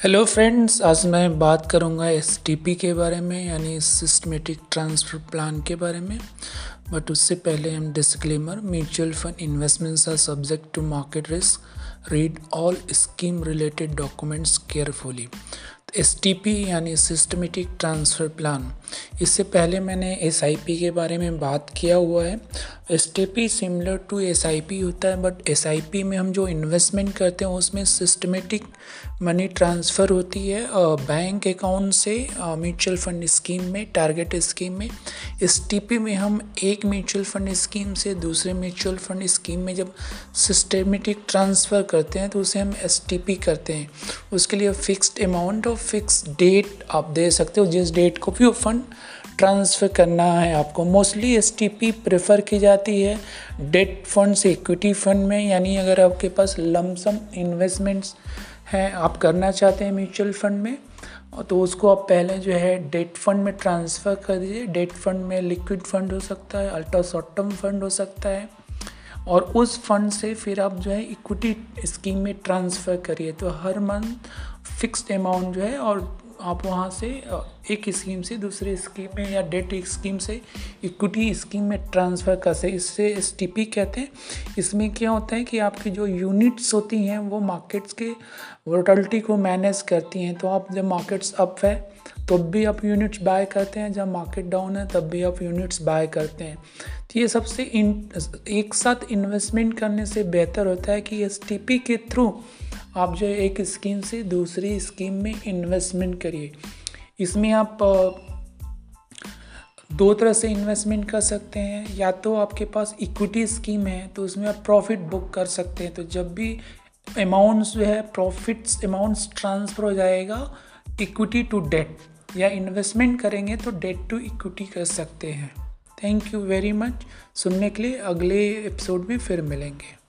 Hello friends आज मैं बात करूँगा एस के बारे में, यानी सिस्टमेटिक ट्रांसफ़र प्लान के बारे में। बट उससे पहले हम disclaimer mutual fund investments are subject to market risk read all scheme related documents carefully S T P यानी सिस्टमेटिक ट्रांसफ़र प्लान इससे पहले मैंने एसआईपी के बारे में बात किया हुआ है। एस सिमिलर टू एसआईपी होता है बट एसआईपी में हम जो इन्वेस्टमेंट करते हैं, उसमें सिस्टमेटिक मनी ट्रांसफ़र होती है। बैंक अकाउंट से म्यूचुअल फंड स्कीम में टारगेट स्कीम में। एसटीपी में हम एक म्यूचुअल फंड स्कीम से दूसरे म्यूचुअल फंड स्कीम में जब सिस्टमेटिक ट्रांसफ़र करते हैं तो उसे हम एसटीपी करते हैं। उसके लिए फिक्स्ड अमाउंट और फिक्स डेट आप दे सकते हो, जिस डेट को भी वो फंड ट्रांसफ़र करना है आपको। मोस्टली एसटीपी प्रेफर की जाती है डेट फंड से इक्विटी फंड में। यानी अगर आपके पास लमसम इन्वेस्टमेंट्स हैं, आप करना चाहते हैं म्यूचुअल फंड में तो उसको आप पहले जो है डेट फंड में ट्रांसफ़र कर दीजिए। डेट फंड में लिक्विड फंड हो सकता है अल्ट्रा शॉर्ट टर्म फंड हो सकता है। और उस फंड से फिर आप जो है इक्विटी स्कीम में ट्रांसफ़र करिए। तो हर मंथ फिक्स्ड अमाउंट जो है और आप वहाँ से एक स्कीम से, दूसरे स्कीम में या डेट स्कीम से इक्विटी स्कीम में ट्रांसफ़र कर सकते इससे एसटीपी कहते हैं। इसमें क्या होता है कि आपकी जो यूनिट्स होती हैं, वो मार्केट्स के वोटलिटी को मैनेज करती हैं। तो आप जब मार्केट्स अप है, तब भी आप यूनिट्स बाय करते हैं। जब मार्केट डाउन है, तब भी आप यूनिट्स बाय करते हैं। तो ये सबसे इन एक साथ इन्वेस्टमेंट करने से बेहतर होता है कि एसटीपी के थ्रू आप जो एक स्कीम से दूसरी स्कीम में इन्वेस्टमेंट करिए। इसमें आप दो तरह से इन्वेस्टमेंट कर सकते हैं। या तो आपके पास इक्विटी स्कीम है तो उसमें आप प्रॉफिट बुक कर सकते हैं। तो जब भी अमाउंट्स जो है प्रॉफिट्स अमाउंट्स ट्रांसफ़र हो जाएगा इक्विटी टू डेट या इन्वेस्टमेंट करेंगे तो डेट टू इक्विटी कर सकते हैं। थैंक यू वेरी मच सुनने के लिए अगले एपिसोड में फिर मिलेंगे।